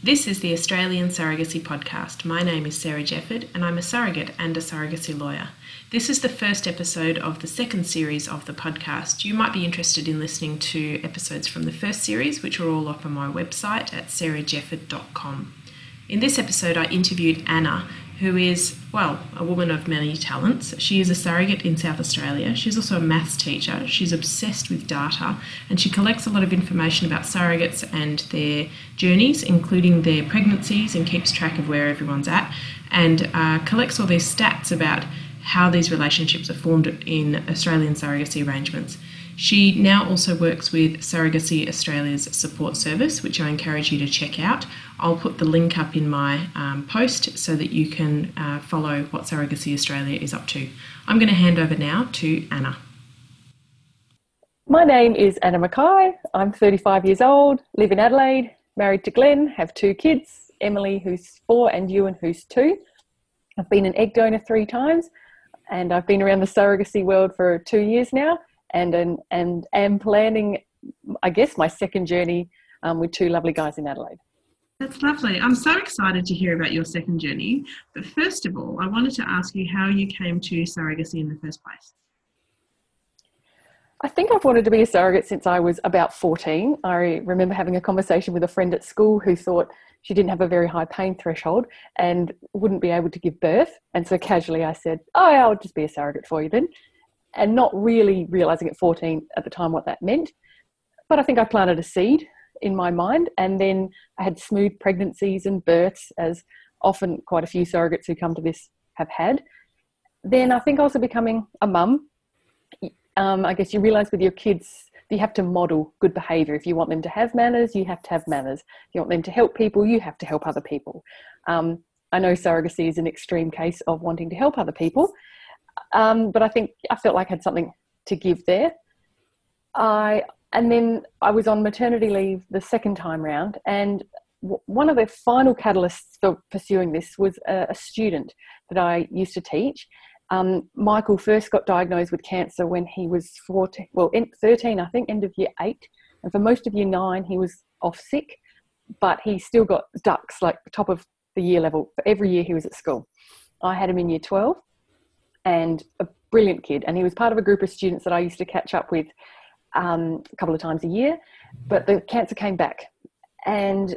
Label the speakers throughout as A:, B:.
A: This is the Australian Surrogacy Podcast. My name is Sarah Jefford, and I'm a surrogate and a surrogacy lawyer. This is the first episode of the second series of the podcast. You might be interested in listening to episodes from the first series, which are all up on my website at sarahjefford.com. In this episode, I interviewed Anna, who is, well, a woman of many talents. She is a surrogate in South Australia. She's also a maths teacher. She's obsessed with data and she collects a lot of information about surrogates and their journeys, including their pregnancies, and keeps track of where everyone's at and uh, collects all these stats about how these relationships are formed in Australian surrogacy arrangements. She now also works with Surrogacy Australia's support service, which I encourage you to check out. I'll put the link up in my um, post so that you can uh, follow what Surrogacy Australia is up to. I'm going to hand over now to Anna.
B: My name is Anna Mackay. I'm 35 years old, live in Adelaide, married to Glenn, have two kids Emily, who's four, and Ewan, who's two. I've been an egg donor three times, and I've been around the surrogacy world for two years now and and, and am planning, I guess, my second journey um, with two lovely guys in Adelaide.
A: That's lovely. I'm so excited to hear about your second journey. But first of all, I wanted to ask you how you came to surrogacy in the first place.
B: I think I've wanted to be a surrogate since I was about 14. I remember having a conversation with a friend at school who thought she didn't have a very high pain threshold and wouldn't be able to give birth. And so casually I said, Oh, I'll just be a surrogate for you then and not really realizing at 14 at the time what that meant. But I think I planted a seed in my mind, and then I had smooth pregnancies and births, as often quite a few surrogates who come to this have had. Then I think also becoming a mum, um, I guess you realize with your kids you have to model good behavior. If you want them to have manners, you have to have manners. If you want them to help people, you have to help other people. Um, I know surrogacy is an extreme case of wanting to help other people, um, but I think I felt like I had something to give there. I and then I was on maternity leave the second time round, and w- one of the final catalysts for pursuing this was a, a student that I used to teach. Um, Michael first got diagnosed with cancer when he was 14, well, 13, I think, end of year eight. And for most of year nine, he was off sick, but he still got dux like top of the year level for every year he was at school. I had him in year 12 and a brilliant kid. And he was part of a group of students that I used to catch up with um, a couple of times a year. But the cancer came back, and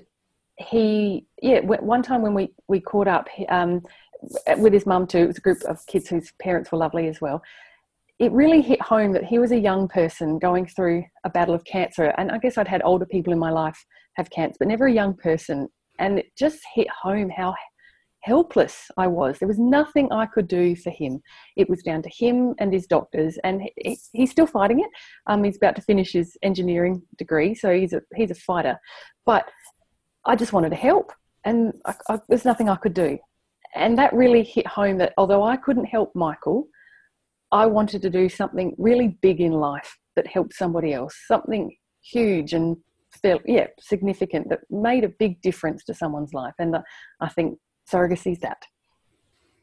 B: he, yeah, one time when we we caught up um, with his mum too, it was a group of kids whose parents were lovely as well. It really hit home that he was a young person going through a battle of cancer, and I guess I'd had older people in my life have cancer, but never a young person. And it just hit home how helpless I was. There was nothing I could do for him. It was down to him and his doctors, and he, he's still fighting it. Um, he's about to finish his engineering degree, so he's a he's a fighter. But I just wanted to help, and I, I, there's nothing I could do. And that really hit home that although I couldn't help Michael, I wanted to do something really big in life that helped somebody else, something huge and felt yeah significant that made a big difference to someone's life. And I think surrogacy is that.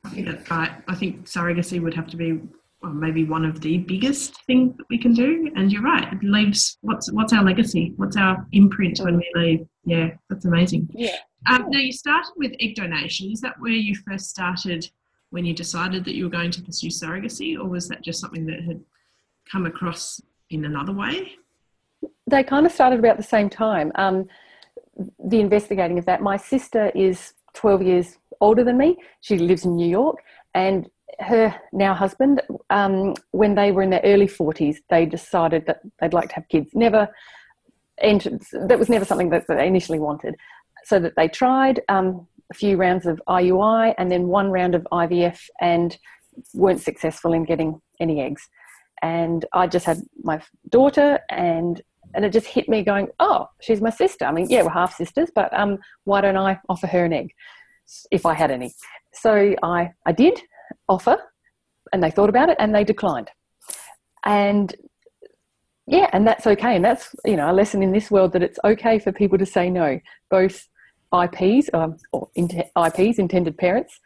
A: I think that's right. I think surrogacy would have to be well, maybe one of the biggest things that we can do. And you're right, it leaves what's what's our legacy? What's our imprint when we leave? Yeah, that's amazing.
B: Yeah.
A: Um, now you started with egg donation. Is that where you first started when you decided that you were going to pursue surrogacy, or was that just something that had come across in another way?
B: They kind of started about the same time. Um, the investigating of that. My sister is 12 years older than me. She lives in New York, and her now husband, um, when they were in their early 40s, they decided that they'd like to have kids. Never entered, that was never something that they initially wanted. So that they tried um, a few rounds of IUI and then one round of IVF and weren't successful in getting any eggs. And I just had my daughter, and and it just hit me going, oh, she's my sister. I mean, yeah, we're half sisters, but um, why don't I offer her an egg if I had any? So I, I did offer, and they thought about it and they declined. And yeah, and that's okay. And that's, you know, a lesson in this world that it's okay for people to say no, both IPs um, or IPs, intended parents,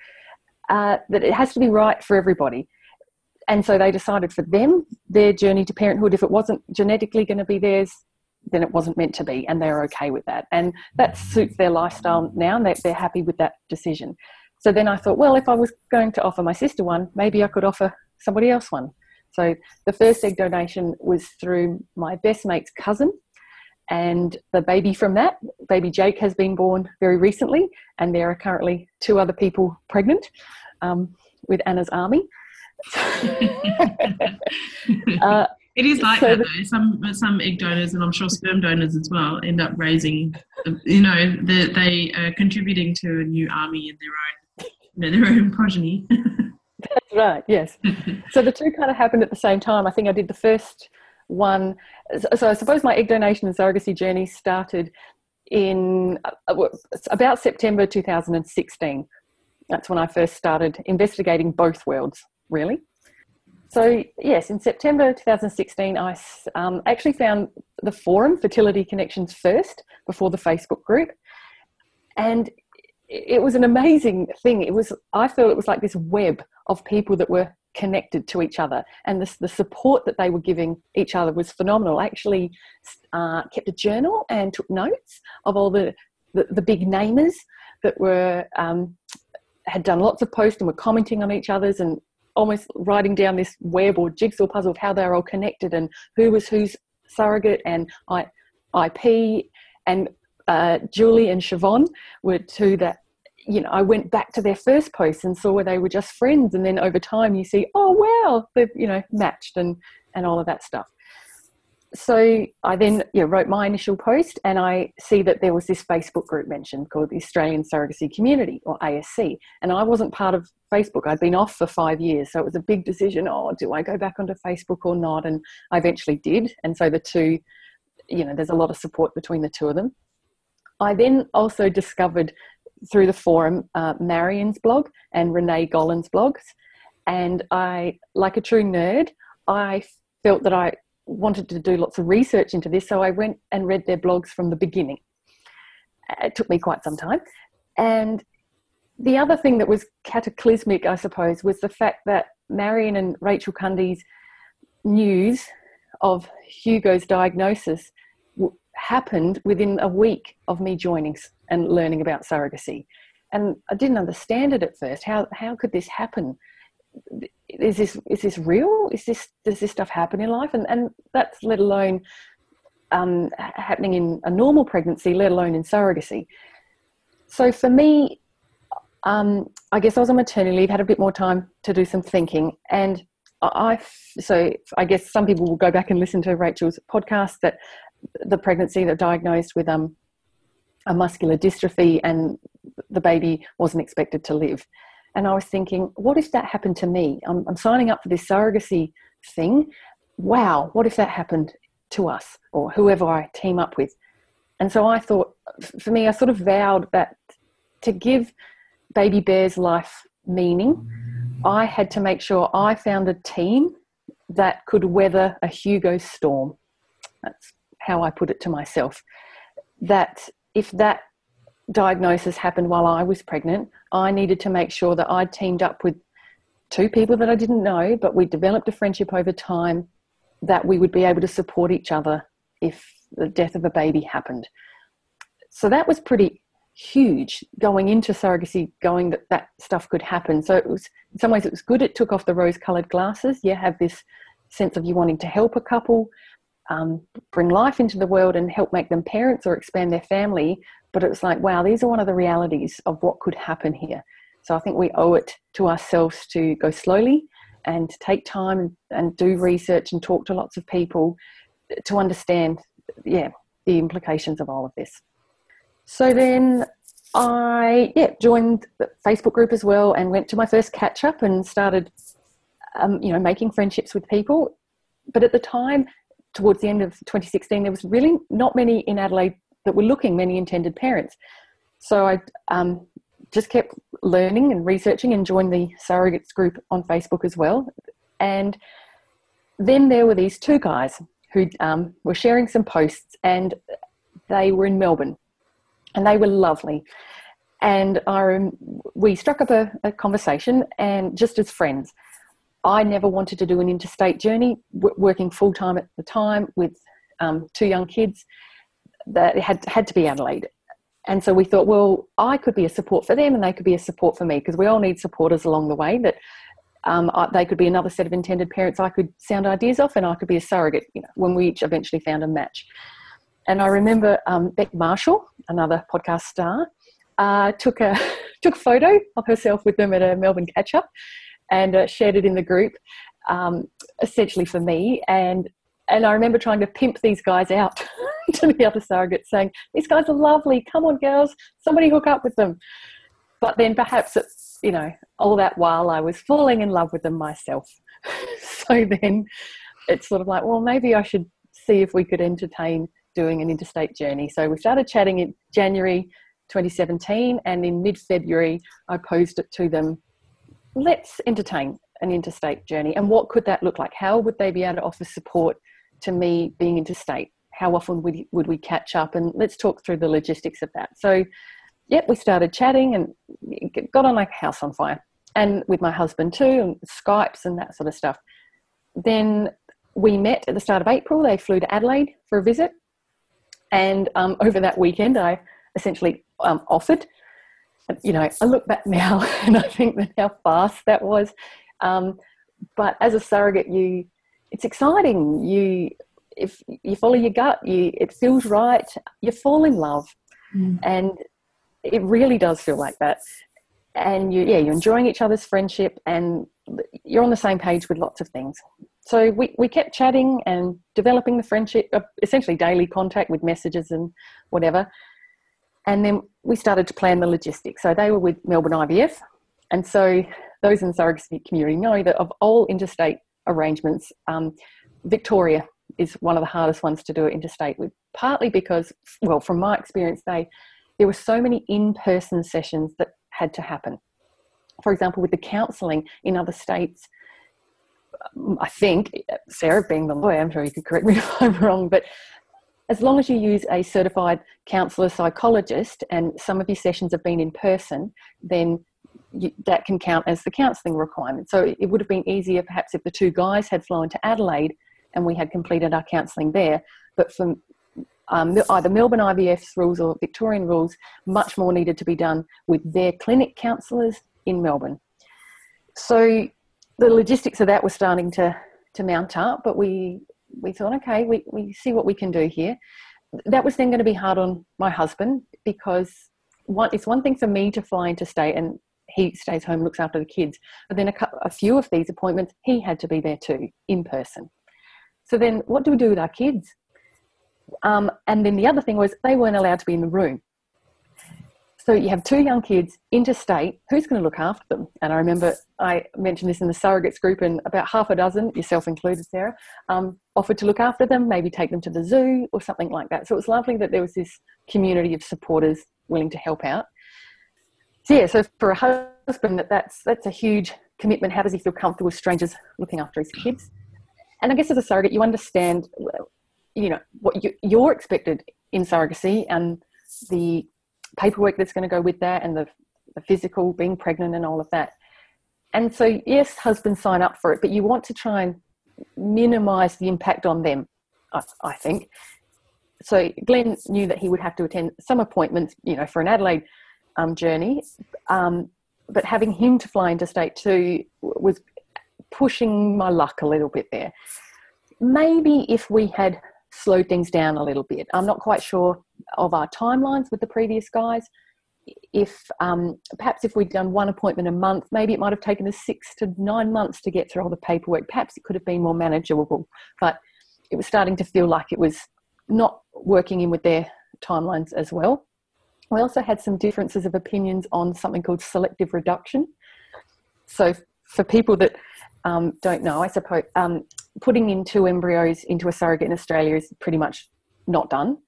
B: uh, that it has to be right for everybody and so they decided for them their journey to parenthood if it wasn't genetically going to be theirs then it wasn't meant to be, and they're okay with that. And that suits their lifestyle now, and they're, happy with that decision. So then I thought, well, if I was going to offer my sister one, maybe I could offer somebody else one. So the first egg donation was through my best mate's cousin, and the baby from that, baby Jake, has been born very recently, and there are currently two other people pregnant um, with Anna's army.
A: Uh, it is like so that though. Some some egg donors and I'm sure sperm donors as well end up raising, you know, the, they are contributing to a new army in their own, you know, their own progeny.
B: That's right. Yes. so the two kind of happened at the same time. I think I did the first one. So I suppose my egg donation and surrogacy journey started in uh, about September 2016. That's when I first started investigating both worlds, really. So, yes, in September 2016, I um, actually found the forum, Fertility Connections, first before the Facebook group. And it was an amazing thing. It was, I felt it was like this web of people that were connected to each other. And the, the support that they were giving each other was phenomenal. I actually uh, kept a journal and took notes of all the, the, the big namers that were. Um, had done lots of posts and were commenting on each other's and almost writing down this web or jigsaw puzzle of how they're all connected and who was whose surrogate and I, IP and uh, Julie and Siobhan were two that you know I went back to their first post and saw where they were just friends. And then over time you see oh wow they've you know matched and and all of that stuff so I then know, wrote my initial post, and I see that there was this Facebook group mentioned called the Australian Surrogacy Community or ASC, and I wasn't part of Facebook. I'd been off for five years, so it was a big decision. Oh, do I go back onto Facebook or not? And I eventually did, and so the two, you know, there's a lot of support between the two of them. I then also discovered through the forum uh, Marion's blog and Renee Gollan's blogs, and I, like a true nerd, I felt that I wanted to do lots of research into this, so I went and read their blogs from the beginning. It took me quite some time. And the other thing that was cataclysmic, I suppose, was the fact that Marion and Rachel Cundy's news of Hugo's diagnosis happened within a week of me joining and learning about surrogacy. And I didn't understand it at first. How, how could this happen? Is this is this real? Is this does this stuff happen in life? And and that's let alone um, happening in a normal pregnancy, let alone in surrogacy. So for me, um, I guess I was on maternity leave, had a bit more time to do some thinking, and I so I guess some people will go back and listen to Rachel's podcast that the pregnancy that diagnosed with um, a muscular dystrophy and the baby wasn't expected to live. And I was thinking, what if that happened to me? I'm, I'm signing up for this surrogacy thing. Wow, what if that happened to us or whoever I team up with? And so I thought, for me, I sort of vowed that to give Baby Bear's life meaning, I had to make sure I found a team that could weather a Hugo storm. That's how I put it to myself. That if that diagnosis happened while I was pregnant, I needed to make sure that I'd teamed up with two people that I didn't know, but we developed a friendship over time that we would be able to support each other if the death of a baby happened. So that was pretty huge going into surrogacy, going that that stuff could happen. So it was, in some ways, it was good. It took off the rose colored glasses. You have this sense of you wanting to help a couple, um, bring life into the world and help make them parents or expand their family but it was like, wow, these are one of the realities of what could happen here. So I think we owe it to ourselves to go slowly and take time and do research and talk to lots of people to understand, yeah, the implications of all of this. So then I yeah joined the Facebook group as well and went to my first catch up and started, um, you know, making friendships with people. But at the time, towards the end of 2016, there was really not many in Adelaide that were looking, many intended parents. So I um, just kept learning and researching and joined the surrogates group on Facebook as well. And then there were these two guys who um, were sharing some posts, and they were in Melbourne, and they were lovely. And I, we struck up a, a conversation, and just as friends, I never wanted to do an interstate journey, working full time at the time with um, two young kids that had had to be Adelaide. And so we thought, well, I could be a support for them, and they could be a support for me because we all need supporters along the way. That um, I, they could be another set of intended parents I could sound ideas off, and I could be a surrogate. You know, when we each eventually found a match. And I remember um, Beck Marshall, another podcast star, uh, took a took a photo of herself with them at a Melbourne catch up, and uh, shared it in the group, um, essentially for me. And and I remember trying to pimp these guys out to the other surrogates, saying, "These guys are lovely. Come on, girls, somebody hook up with them." But then perhaps it's you know all that while I was falling in love with them myself. so then it's sort of like, well, maybe I should see if we could entertain doing an interstate journey. So we started chatting in January 2017, and in mid February, I posed it to them let's entertain an interstate journey. And what could that look like? How would they be able to offer support to me being interstate? How often would, would we catch up? And let's talk through the logistics of that. So, yep, we started chatting and got on like a house on fire. And with my husband too, and Skypes and that sort of stuff. Then we met at the start of April. They flew to Adelaide for a visit. And um, over that weekend, I essentially um, offered. You know, I look back now and I think that how fast that was. Um, but as a surrogate, you it's exciting. You if you follow your gut, you it feels right. You fall in love, mm. and it really does feel like that. And you, yeah, you're enjoying each other's friendship, and you're on the same page with lots of things. So we, we kept chatting and developing the friendship, uh, essentially daily contact with messages and whatever. And then we started to plan the logistics. So they were with Melbourne IVF. And so those in the surrogacy community know that of all interstate arrangements, um, Victoria is one of the hardest ones to do interstate with, partly because, well, from my experience, they there were so many in-person sessions that had to happen. For example, with the counselling in other states, um, I think Sarah, being the lawyer, I'm sure you could correct me if I'm wrong, but as long as you use a certified counsellor psychologist and some of your sessions have been in person, then you, that can count as the counselling requirement. So it would have been easier perhaps if the two guys had flown to Adelaide and we had completed our counselling there. But from um, either Melbourne IVF's rules or Victorian rules, much more needed to be done with their clinic counsellors in Melbourne. So the logistics of that were starting to, to mount up, but we we thought, okay, we, we see what we can do here. That was then going to be hard on my husband because one, it's one thing for me to fly into state and he stays home, looks after the kids. But then a, a few of these appointments, he had to be there too, in person. So then what do we do with our kids? Um, and then the other thing was they weren't allowed to be in the room. So you have two young kids interstate. Who's going to look after them? And I remember I mentioned this in the surrogates group, and about half a dozen, yourself included, Sarah, um, offered to look after them, maybe take them to the zoo or something like that. So it was lovely that there was this community of supporters willing to help out. So yeah, so for a husband, that that's that's a huge commitment. How does he feel comfortable with strangers looking after his kids? And I guess as a surrogate, you understand, you know, what you, you're expected in surrogacy and the paperwork that's going to go with that and the, the physical, being pregnant and all of that. And so, yes, husbands sign up for it, but you want to try and minimize the impact on them, I, I think. So Glenn knew that he would have to attend some appointments, you know, for an Adelaide um, journey. Um, but having him to fly into state two was pushing my luck a little bit there. Maybe if we had slowed things down a little bit, I'm not quite sure of our timelines with the previous guys. If um, perhaps if we'd done one appointment a month, maybe it might have taken us six to nine months to get through all the paperwork. Perhaps it could have been more manageable, but it was starting to feel like it was not working in with their timelines as well. We also had some differences of opinions on something called selective reduction. So, for people that um, don't know, I suppose um, putting in two embryos into a surrogate in Australia is pretty much not done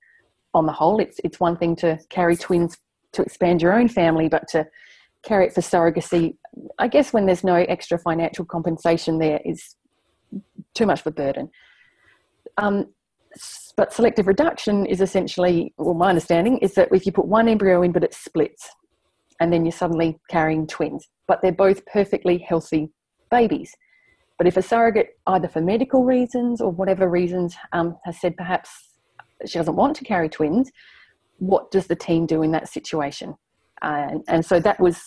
B: on the whole. It's, it's one thing to carry twins to expand your own family, but to carry it for surrogacy, I guess when there's no extra financial compensation there is too much of a burden. Um, but selective reduction is essentially, well, my understanding is that if you put one embryo in but it splits, and then you're suddenly carrying twins, but they're both perfectly healthy babies. But if a surrogate, either for medical reasons or whatever reasons, um, has said perhaps she doesn't want to carry twins. What does the team do in that situation? And, and so that was,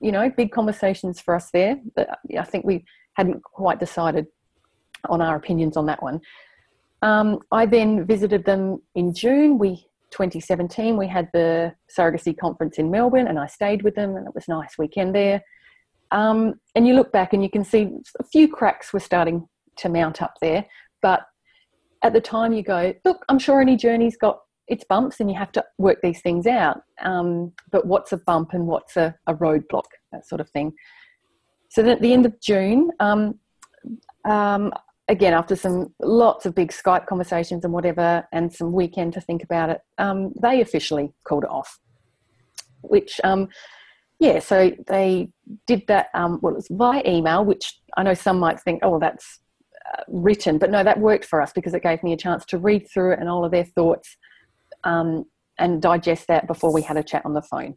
B: you know, big conversations for us there. But I think we hadn't quite decided on our opinions on that one. Um, I then visited them in June. We 2017 we had the surrogacy conference in Melbourne, and I stayed with them, and it was a nice weekend there. Um, and you look back and you can see a few cracks were starting to mount up there, but at the time you go, look, I'm sure any journey's got its bumps, and you have to work these things out. Um, but what's a bump and what's a, a roadblock, that sort of thing. So at the end of June, um, um, again, after some lots of big Skype conversations and whatever, and some weekend to think about it, um, they officially called it off. Which, um, yeah, so they did that. Um, well, it was via email, which I know some might think, oh, that's uh, written, but no, that worked for us because it gave me a chance to read through it and all of their thoughts um, and digest that before we had a chat on the phone.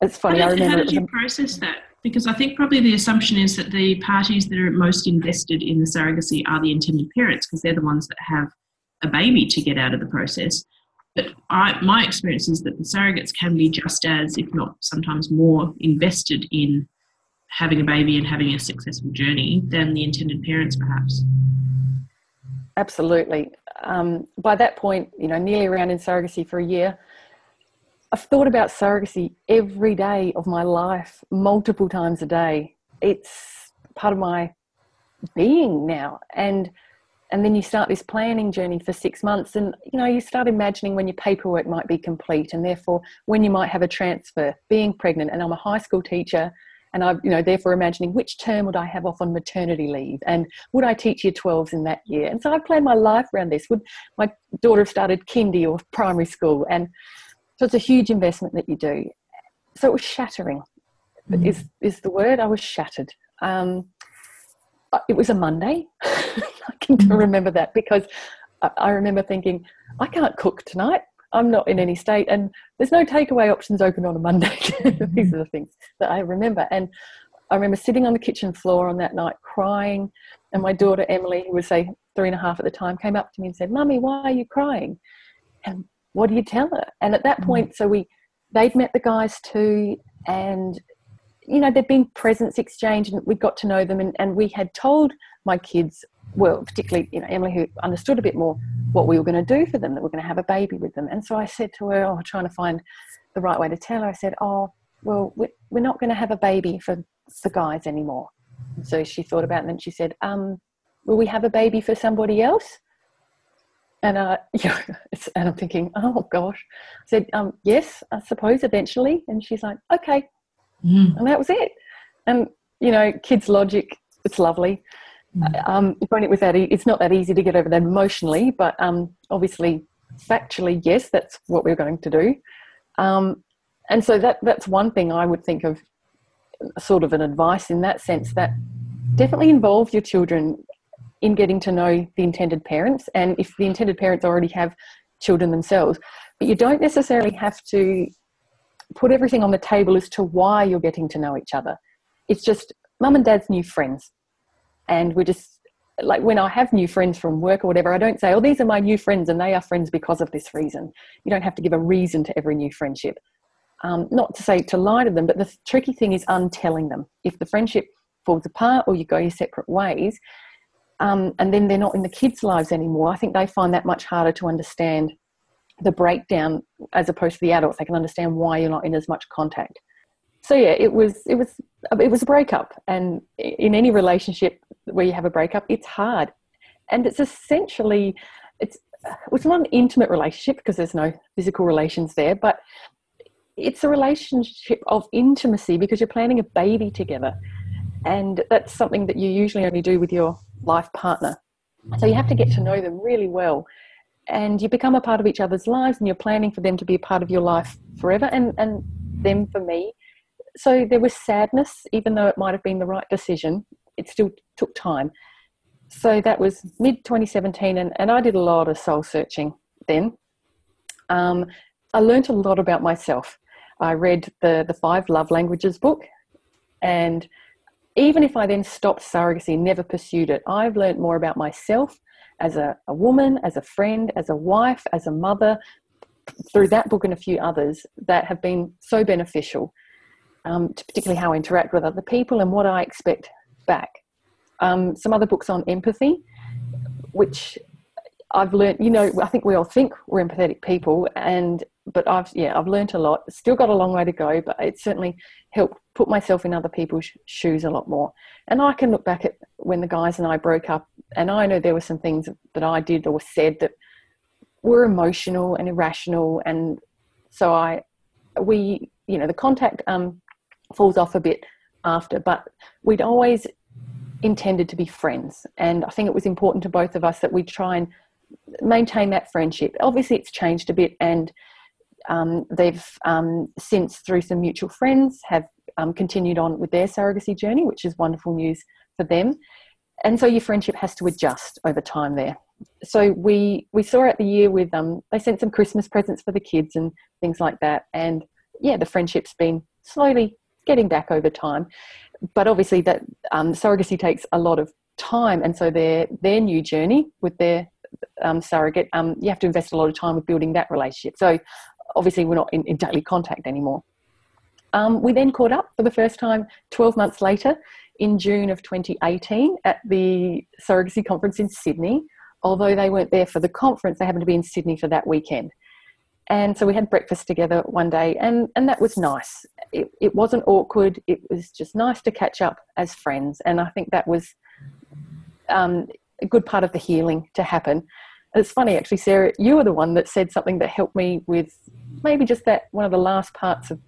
B: It's funny.
A: How
B: did, I
A: remember. How did you process that? Because I think probably the assumption is that the parties that are most invested in the surrogacy are the intended parents because they're the ones that have a baby to get out of the process. But I, my experience is that the surrogates can be just as, if not sometimes more, invested in having a baby and having a successful journey than the intended parents, perhaps.
B: Absolutely. Um, by that point, you know, nearly around in surrogacy for a year, I've thought about surrogacy every day of my life, multiple times a day. It's part of my being now. And and then you start this planning journey for six months and you know you start imagining when your paperwork might be complete and therefore when you might have a transfer being pregnant and i'm a high school teacher and i you know therefore imagining which term would i have off on maternity leave and would i teach year 12s in that year and so i planned my life around this would my daughter have started kindy or primary school and so it's a huge investment that you do. So it was shattering, mm. is, is the word. I was shattered. Um, it was a Monday. I can mm. remember that because I, remember thinking, I can't cook tonight. I'm not in any state, and there's no takeaway options open on a Monday. These are the things that I remember. And I remember sitting on the kitchen floor on that night crying, and my daughter Emily, who was say three and a half at the time, came up to me and said, "Mummy, why are you crying?" And what do you tell her? And at that mm. point, so we, they'd met the guys too, and you know there'd been presents exchanged, and we got to know them, and, and we had told my kids, well, particularly you know Emily, who understood a bit more what we were going to do for them, that we're going to have a baby with them, and so I said to her, oh, trying to find the right way to tell her, I said, oh, well, we're not going to have a baby for the guys anymore. so she thought about it, and then she said, um, will we have a baby for somebody else? And uh, yeah, and I'm thinking, oh gosh. I said, um, yes, I suppose eventually. And she's like, okay. Mm. And that was it. And you know, kids' logic, it's lovely. Mm. Um, it was that e- it's not that easy to get over that emotionally, but um, obviously, factually, yes, that's what we're going to do. Um, and so that that's one thing I would think of, sort of an advice in that sense that definitely involve your children in getting to know the intended parents and if the intended parents already have children themselves but you don't necessarily have to put everything on the table as to why you're getting to know each other it's just mum and dad's new friends and we're just like when I have new friends from work or whatever, I don't say, oh, these are my new friends and they are friends because of this reason. You don't have to give a reason to every new friendship. Um, not to say to lie to them, but the tricky thing is untelling them. If the friendship falls apart or you go your separate ways, um, and then they're not in the kids' lives anymore, I think they find that much harder to understand the breakdown as opposed to the adults. They can understand why you're not in as much contact. So yeah, it was it was it was a breakup, and in any relationship where you have a breakup, it's hard, and it's essentially it's it's not an intimate relationship because there's no physical relations there, but it's a relationship of intimacy because you're planning a baby together, and that's something that you usually only do with your life partner. So you have to get to know them really well. And you become a part of each other's lives and you're planning for them to be a part of your life forever and, and them for me. So there was sadness, even though it might have been the right decision, it still took time. So that was mid 2017, and, and I did a lot of soul searching then. Um, I learned a lot about myself. I read the, the Five Love Languages book, and even if I then stopped surrogacy, never pursued it, I've learned more about myself as a, a woman, as a friend, as a wife, as a mother, through that book and a few others that have been so beneficial um, to particularly how I interact with other people and what I expect back. Um, some other books on empathy, which I've learned, you know, I think we all think we're empathetic people, and but I've yeah, I've learned a lot. Still got a long way to go, but it certainly helped put myself in other people's shoes a lot more. And I can look back at when the guys and I broke up, and I know there were some things that I did or said that were emotional and irrational, and so I, we, you know, the contact um, falls off a bit after, but we'd always intended to be friends, and I think it was important to both of us that we try and maintain that friendship. Obviously, it's changed a bit, and um, they've um, since, through some mutual friends, have um, continued on with their surrogacy journey, which is wonderful news for them. And so your friendship has to adjust over time there. So we we saw at the year with um they sent some Christmas presents for the kids and things like that, and yeah, the friendship's been slowly getting back over time. But obviously, that um, surrogacy takes a lot of time, and so their their new journey with their um, surrogate, um, you have to invest a lot of time with building that relationship. So obviously, we're not in, in daily contact anymore. Um, we then caught up for the first time 12 months later in June of 2018 at the surrogacy conference in Sydney. Although they weren't there for the conference, they happened to be in Sydney for that weekend. And so we had breakfast together one day, and, and that was nice. It, it wasn't awkward, it was just nice to catch up as friends. And I think that was um, a good part of the healing to happen. And it's funny, actually, Sarah, you were the one that said something that helped me with maybe just that one of the last parts of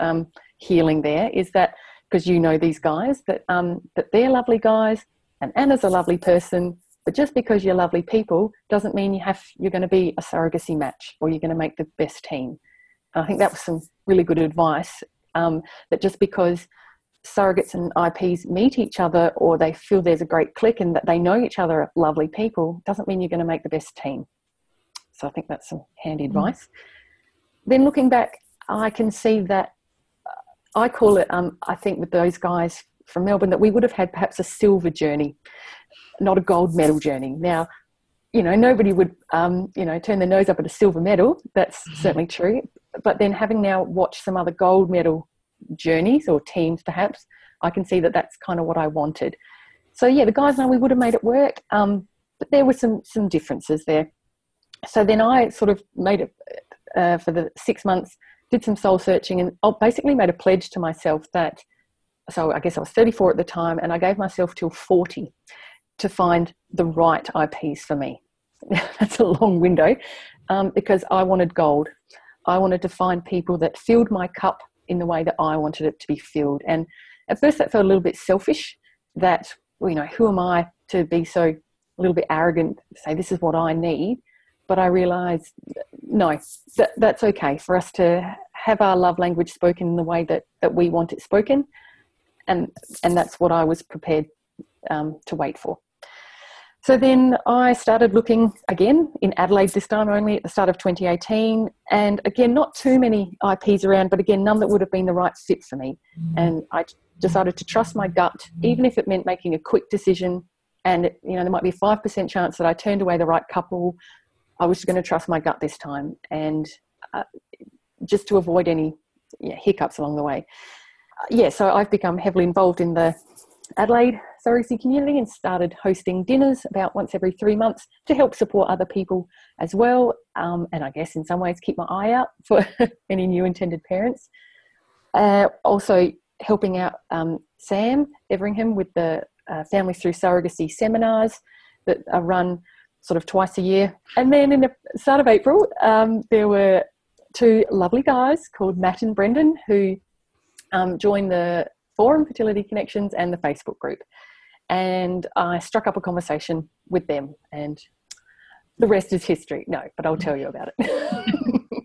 B: um, healing there is that because you know these guys that um, that they're lovely guys and Anna's a lovely person but just because you're lovely people doesn't mean you have you're going to be a surrogacy match or you're going to make the best team. And I think that was some really good advice. Um, that just because surrogates and IPs meet each other or they feel there's a great click and that they know each other are lovely people doesn't mean you're going to make the best team. So I think that's some handy mm-hmm. advice. Then looking back, I can see that I call it, um, I think, with those guys from Melbourne, that we would have had perhaps a silver journey not a gold medal journey. Now, you know, nobody would, um, you know, turn their nose up at a silver medal. That's mm-hmm. certainly true. But then having now watched some other gold medal journeys or teams, perhaps, I can see that that's kind of what I wanted. So yeah, the guys know we would have made it work, um, but there were some some differences there. So then I sort of made it uh, for the six months, did some soul searching, and I basically made a pledge to myself that. So I guess I was 34 at the time, and I gave myself till 40 to find the right IPs for me. That's a long window um, because I wanted gold. I wanted to find people that filled my cup in the way that I wanted it to be filled. And at first, that felt a little bit selfish that, you know, who am I to be so a little bit arrogant, say this is what I need. But I realized, no, that, that's okay for us to have our love language spoken in the way that, that we want it spoken. And, and that's what I was prepared um, to wait for. So then I started looking again in Adelaide this time only at the start of 2018. And again, not too many IPs around, but again, none that would have been the right fit for me. And I decided to trust my gut, even if it meant making a quick decision. And, you know, there might be a 5% chance that I turned away the right couple. I was going to trust my gut this time and uh, just to avoid any yeah, hiccups along the way. Uh, yeah, so I've become heavily involved in the Adelaide surrogacy community and started hosting dinners about once every three months to help support other people as well. Um, and I guess in some ways keep my eye out for any new intended parents. Uh, also helping out um, Sam Everingham with the uh, Families Through Surrogacy seminars that are run sort of twice a year. And then in the start of April, um, there were two lovely guys called Matt and Brendan who um, joined the Forum Fertility Connections and the Facebook group. And I struck up a conversation with them, and the rest is history. No, but I'll tell you about it.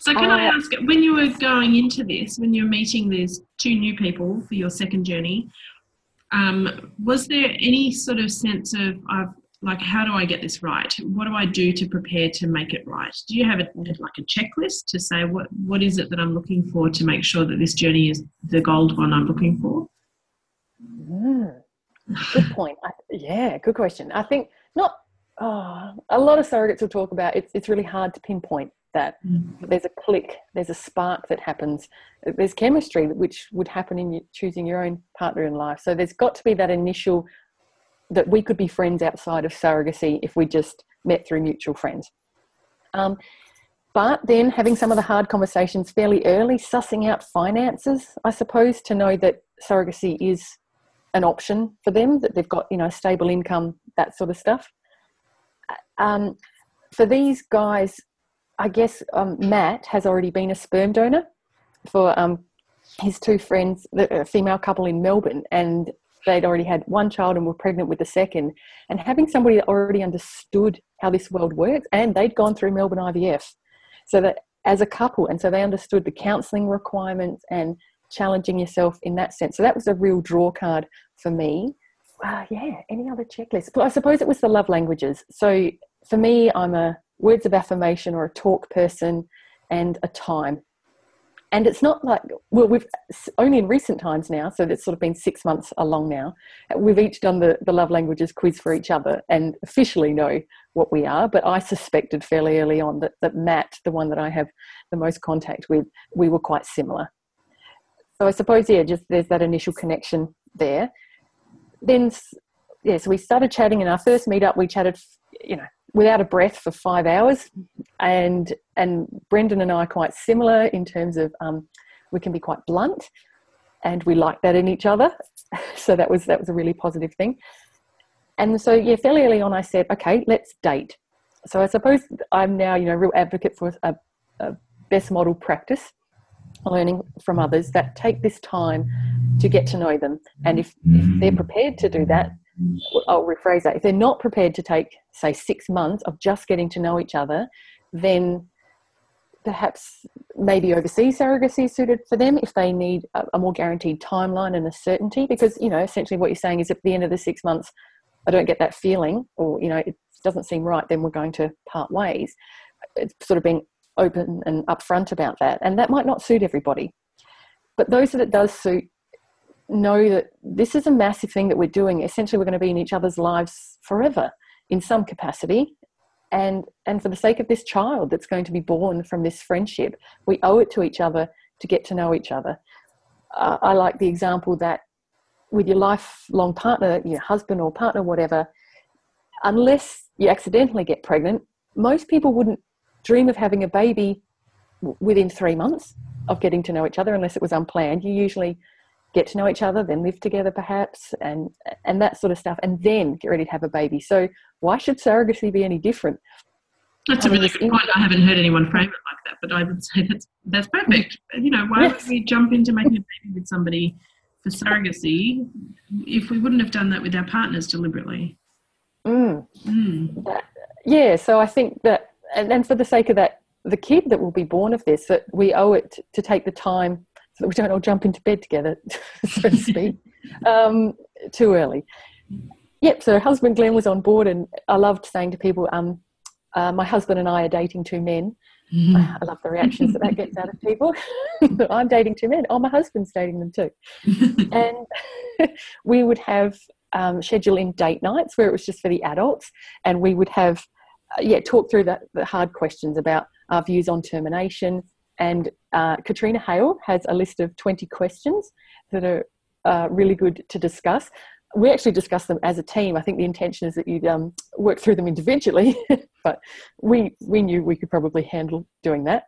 A: so, can uh, I ask, when you were going into this, when you were meeting these two new people for your second journey, um, was there any sort of sense of, of like how do i get this right what do i do to prepare to make it right do you have a, like a checklist to say what what is it that i'm looking for to make sure that this journey is the gold one i'm looking for.
B: Good point. I, yeah, good question. I think not. Oh, a lot of surrogates will talk about it's. It's really hard to pinpoint that. Mm. There's a click. There's a spark that happens. There's chemistry which would happen in choosing your own partner in life. So there's got to be that initial that we could be friends outside of surrogacy if we just met through mutual friends. Um, but then having some of the hard conversations fairly early, sussing out finances, I suppose, to know that surrogacy is an option for them, that they've got, you know, stable income, that sort of stuff. Um, for these guys, I guess um, Matt has already been a sperm donor for um, his two friends, the female couple in Melbourne, and they'd already had one child and were pregnant with the second. And having somebody that already understood how this world works, and they'd gone through Melbourne IVF, so that as a couple, and so they understood the counselling requirements and challenging yourself in that sense. So that was a real draw card for me. Uh, yeah, any other checklist? Well, I suppose it was the love languages. So for me, I'm a words of affirmation or a talk person and a time and it's not like well we've only in recent times now so it's sort of been six months along now we've each done the, the love languages quiz for each other and officially know what we are but i suspected fairly early on that, that matt the one that i have the most contact with we were quite similar so i suppose yeah just there's that initial connection there then yeah so we started chatting in our first meetup we chatted you know without a breath for five hours. And and Brendan and I are quite similar in terms of um, we can be quite blunt, and we like that in each other. so that was that was a really positive thing. And so yeah, fairly early on, I said, okay, let's date. So I suppose I'm now you know real advocate for a, a best model practice, learning from others that take this time to get to know them, and if, if mm. they're prepared to do that, I'll rephrase that. If they're not prepared to take, say, six months of just getting to know each other, then perhaps maybe overseas surrogacy is suited for them if they need a, a, more guaranteed timeline and a certainty. Because, you know, essentially what you're saying is at the end of the six months, I don't get that feeling or, you know, it doesn't seem right, then we're going to part ways. It's sort of being open and upfront about that. And that might not suit everybody. But those that it does suit, know that this is a massive thing that we're doing. Essentially, we're going to be in each other's lives forever in some capacity. And, and for the sake of this child that's going to be born from this friendship, we owe it to each other to get to know each other. Uh, I like the example that with your lifelong partner, your husband or partner, whatever, unless you accidentally get pregnant, most people wouldn't dream of having a baby within three months of getting to know each other unless it was unplanned. You usually get to know each other, then live together perhaps, and and that sort of stuff, and then get ready to have a baby. So why should surrogacy be any different?
A: That's I a really good point. I haven't heard anyone frame it like that, but I would say that's that's perfect. You know, why yes. would we jump into making a baby with somebody for surrogacy if we wouldn't have done that with our partners deliberately?
B: Mm. Mm. Yeah, so I think that, and, and for the sake of that, the kid that will be born of this, that we owe it to take the time so that we don't all jump into bed together, so to speak, um, too early. Yep, so husband Glenn was on board, and I loved saying to people, um, uh, my husband and I are dating two men. Mm-hmm. I love the reactions that that gets out of people. I'm dating two men. Oh, my husband's dating them too. and we would have um, schedule in date nights where it was just for the adults, and we would have, uh, yeah, talk through the, the hard questions about our views on termination, and uh, Katrina Hale has a list of 20 questions that are uh, really good to discuss. We actually discuss them as a team. I think the intention is that you'd um, work through them individually, but we, we knew we could probably handle doing that.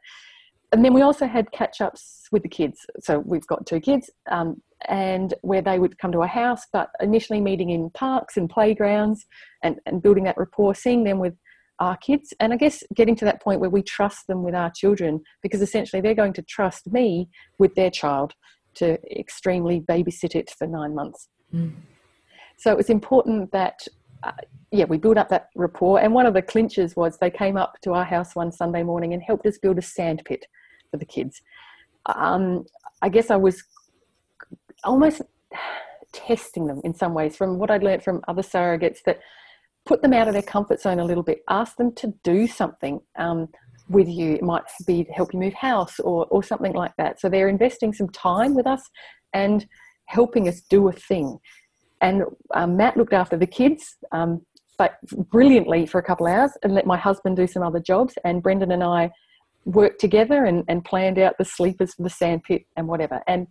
B: And then we also had catch ups with the kids. So we've got two kids, um, and where they would come to our house, but initially meeting in parks and playgrounds and, and building that rapport, seeing them with our kids. And i guess getting to that point where we trust them with our children because essentially they're going to trust me with their child to extremely babysit it for nine months. Mm. so it was important that uh, yeah we built up that rapport. And one of the clinches was they came up to our house one sunday morning and helped us build a sand pit for the kids. Um, i guess i was almost testing them in some ways from what i'd learned from other surrogates that put them out of their comfort zone a little bit. Ask them to do something um, with you. It might be to help you move house or, or something like that. So they're investing some time with us and helping us do a thing. And um, Matt looked after the kids um, but brilliantly for a couple of hours and let my husband do some other jobs. And Brendan and I worked together and, and planned out the sleepers for the sandpit and whatever. And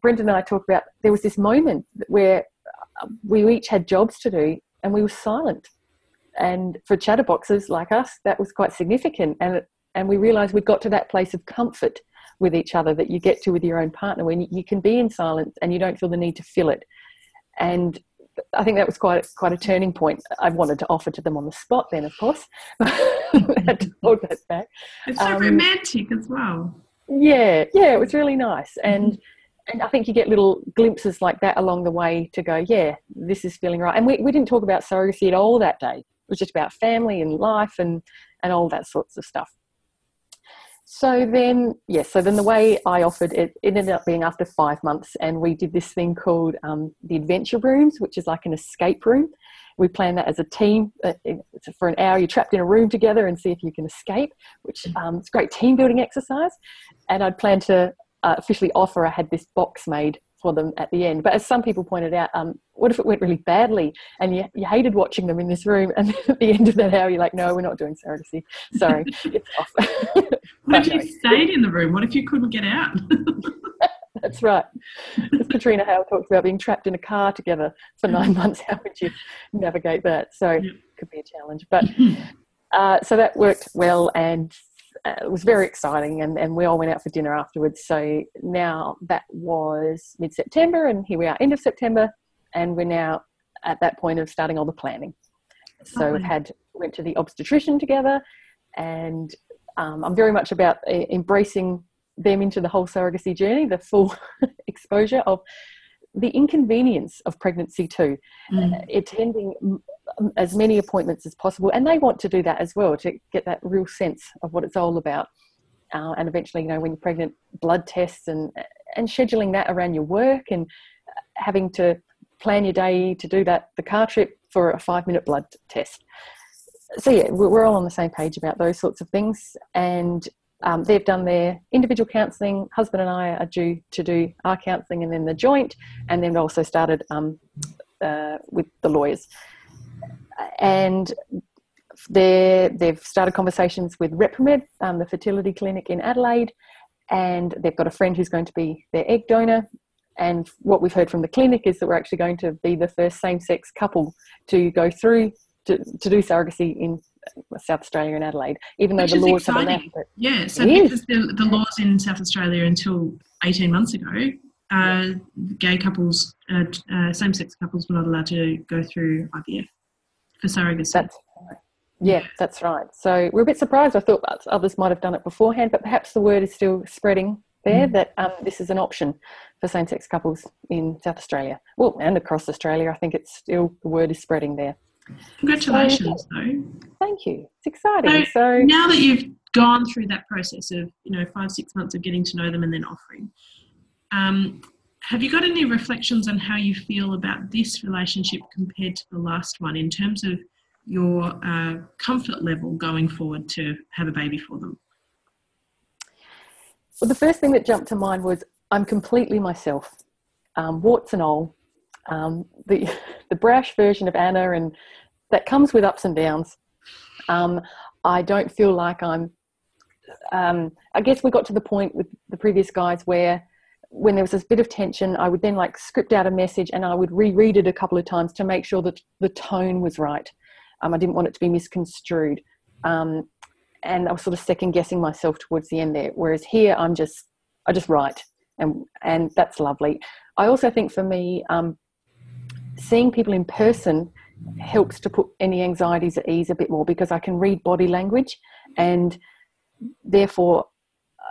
B: Brendan and I talked about there was this moment where we each had jobs to do and we were silent. And for chatterboxes like us, that was quite significant. And, and we realized we got to that place of comfort with each other that you get to with your own partner when you can be in silence and you don't feel the need to fill it. And I think that was quite quite a turning point. I wanted to offer to them on the spot then, of course. had to hold that back.
A: It's so um, romantic as well.
B: Yeah, yeah, it was really nice. And mm-hmm and I think you get little glimpses like that along the way to go, yeah, this is feeling right. And we, we didn't talk about surrogacy at all that day. It was just about family and life and, and all that sorts of stuff. So then, yes, yeah, so then the way I offered it, it ended up being after five months, and we did this thing called um, the Adventure Rooms, which is like an escape room. We planned that as a team. Uh, for an hour, you're trapped in a room together and see if you can escape, which um, it's a great team building exercise. And I'd planned to uh, officially offer, I had this box made for them at the end. But as some people pointed out, um, what if it went really badly and you, you hated watching them in this room and at the end of that hour you're like, no, we're not doing surrogacy. Sorry, it's off.
A: what if you stayed in the room? What if you couldn't get out?
B: That's right. As Katrina Hale talks about being trapped in a car together for nine months, how would you navigate that? So it could be a challenge. But uh, so that worked well and it was very exciting and, and we all went out for dinner afterwards. So now that was mid-september and here we are end of september and we're now at that point of starting all the planning. So we've had went to the obstetrician together and um, i'm very much about uh, embracing them into the whole surrogacy journey the full exposure of the inconvenience of pregnancy too. Mm. uh, attending as many appointments as possible and they want to do that as well to get that real sense of what it's all about. Uh, and eventually you know when you're pregnant blood tests and and scheduling that around your work and having to plan your day to do that the car trip for a five minute blood test. So yeah we're all on the same page about those sorts of things. And um, they've done their individual counselling. Husband and I are due to do our counselling and then the joint, and then also started um, uh, with the lawyers and they've started conversations with Repromed, um, the fertility clinic in Adelaide, and they've got a friend who's going to be their egg donor. And what we've heard from the clinic is that we're actually going to be the first same sex couple to go through to, to do surrogacy in South Australia and Adelaide, even though
A: Which
B: the laws have allowed
A: it. Yeah, so because the, the laws in South Australia until 18 months ago, uh, gay couples, uh, uh, same sex couples were not allowed to go through IVF for surrogacy.
B: That's. Yeah, that's right. So we're a bit surprised. I thought others might have done it beforehand, but perhaps the word is still spreading there mm. that um, this is an option for same sex couples in South Australia. Well, and across Australia, I think it's still the word is spreading there.
A: Congratulations, so, though.
B: Thank you. It's exciting. So,
A: so now that you've gone through that process of you know five six months of getting to know them and then offering, um, have you got any reflections on how you feel about this relationship compared to the last one in terms of your uh, comfort level going forward to have a baby for them?
B: Well, the first thing that jumped to mind was I'm completely myself, um, warts and all. Um, the the brash version of Anna, and that comes with ups and downs. Um, I don't feel like I'm. Um, I guess we got to the point with the previous guys where when there was this bit of tension, I would then like script out a message and I would reread it a couple of times to make sure that the tone was right. Um, I didn't want it to be misconstrued. Um, and I was sort of second guessing myself towards the end there. Whereas here, I'm just, I just write, and and that's lovely. I also think for me, um, seeing people in person helps to put any anxieties at ease a bit more because I can read body language, and therefore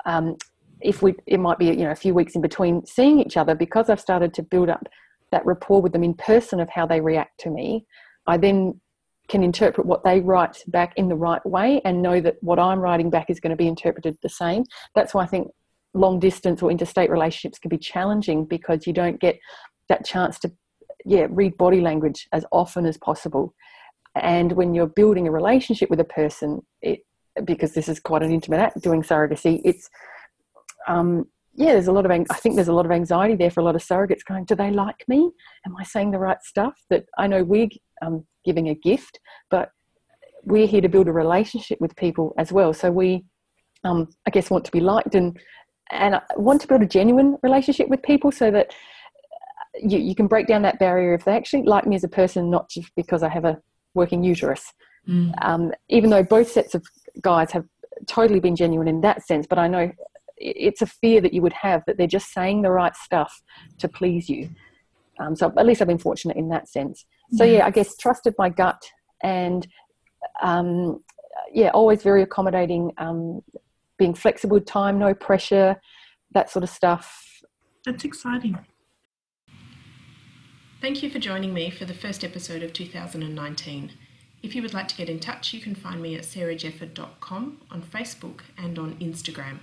B: um, if we it might be you know a few weeks in between seeing each other because I've started to build up that rapport with them in person of how they react to me, I then can interpret what they write back in the right way and know that what I'm writing back is going to be interpreted the same. That's why I think long distance or interstate relationships can be challenging because you don't get that chance to yeah read body language as often as possible and when you're building a relationship with a person it because this is quite an intimate act doing surrogacy it's um, yeah, there's a lot of I think there's a lot of anxiety there for a lot of surrogates going, do they like me? Am I saying the right stuff? That I know we're um, giving a gift, but we're here to build a relationship with people as well. So we, um, I guess, want to be liked and and want to build a genuine relationship with people so that you, you can break down that barrier if they actually like me as a person, not just because I have a working uterus. Mm. Um, even though both sets of guys have totally been genuine in that sense, but I know it's a fear that you would have that they're just saying the right stuff to please you. Um, so at least I've been fortunate in that sense. So yeah, I guess trusted my gut and um, yeah, always very accommodating, um, being flexible with time, no pressure, that sort of stuff.
A: That's exciting. Thank you for joining me for the first episode of 2019. If you would like to get in touch, you can find me at sarahjefford.com on Facebook and on Instagram.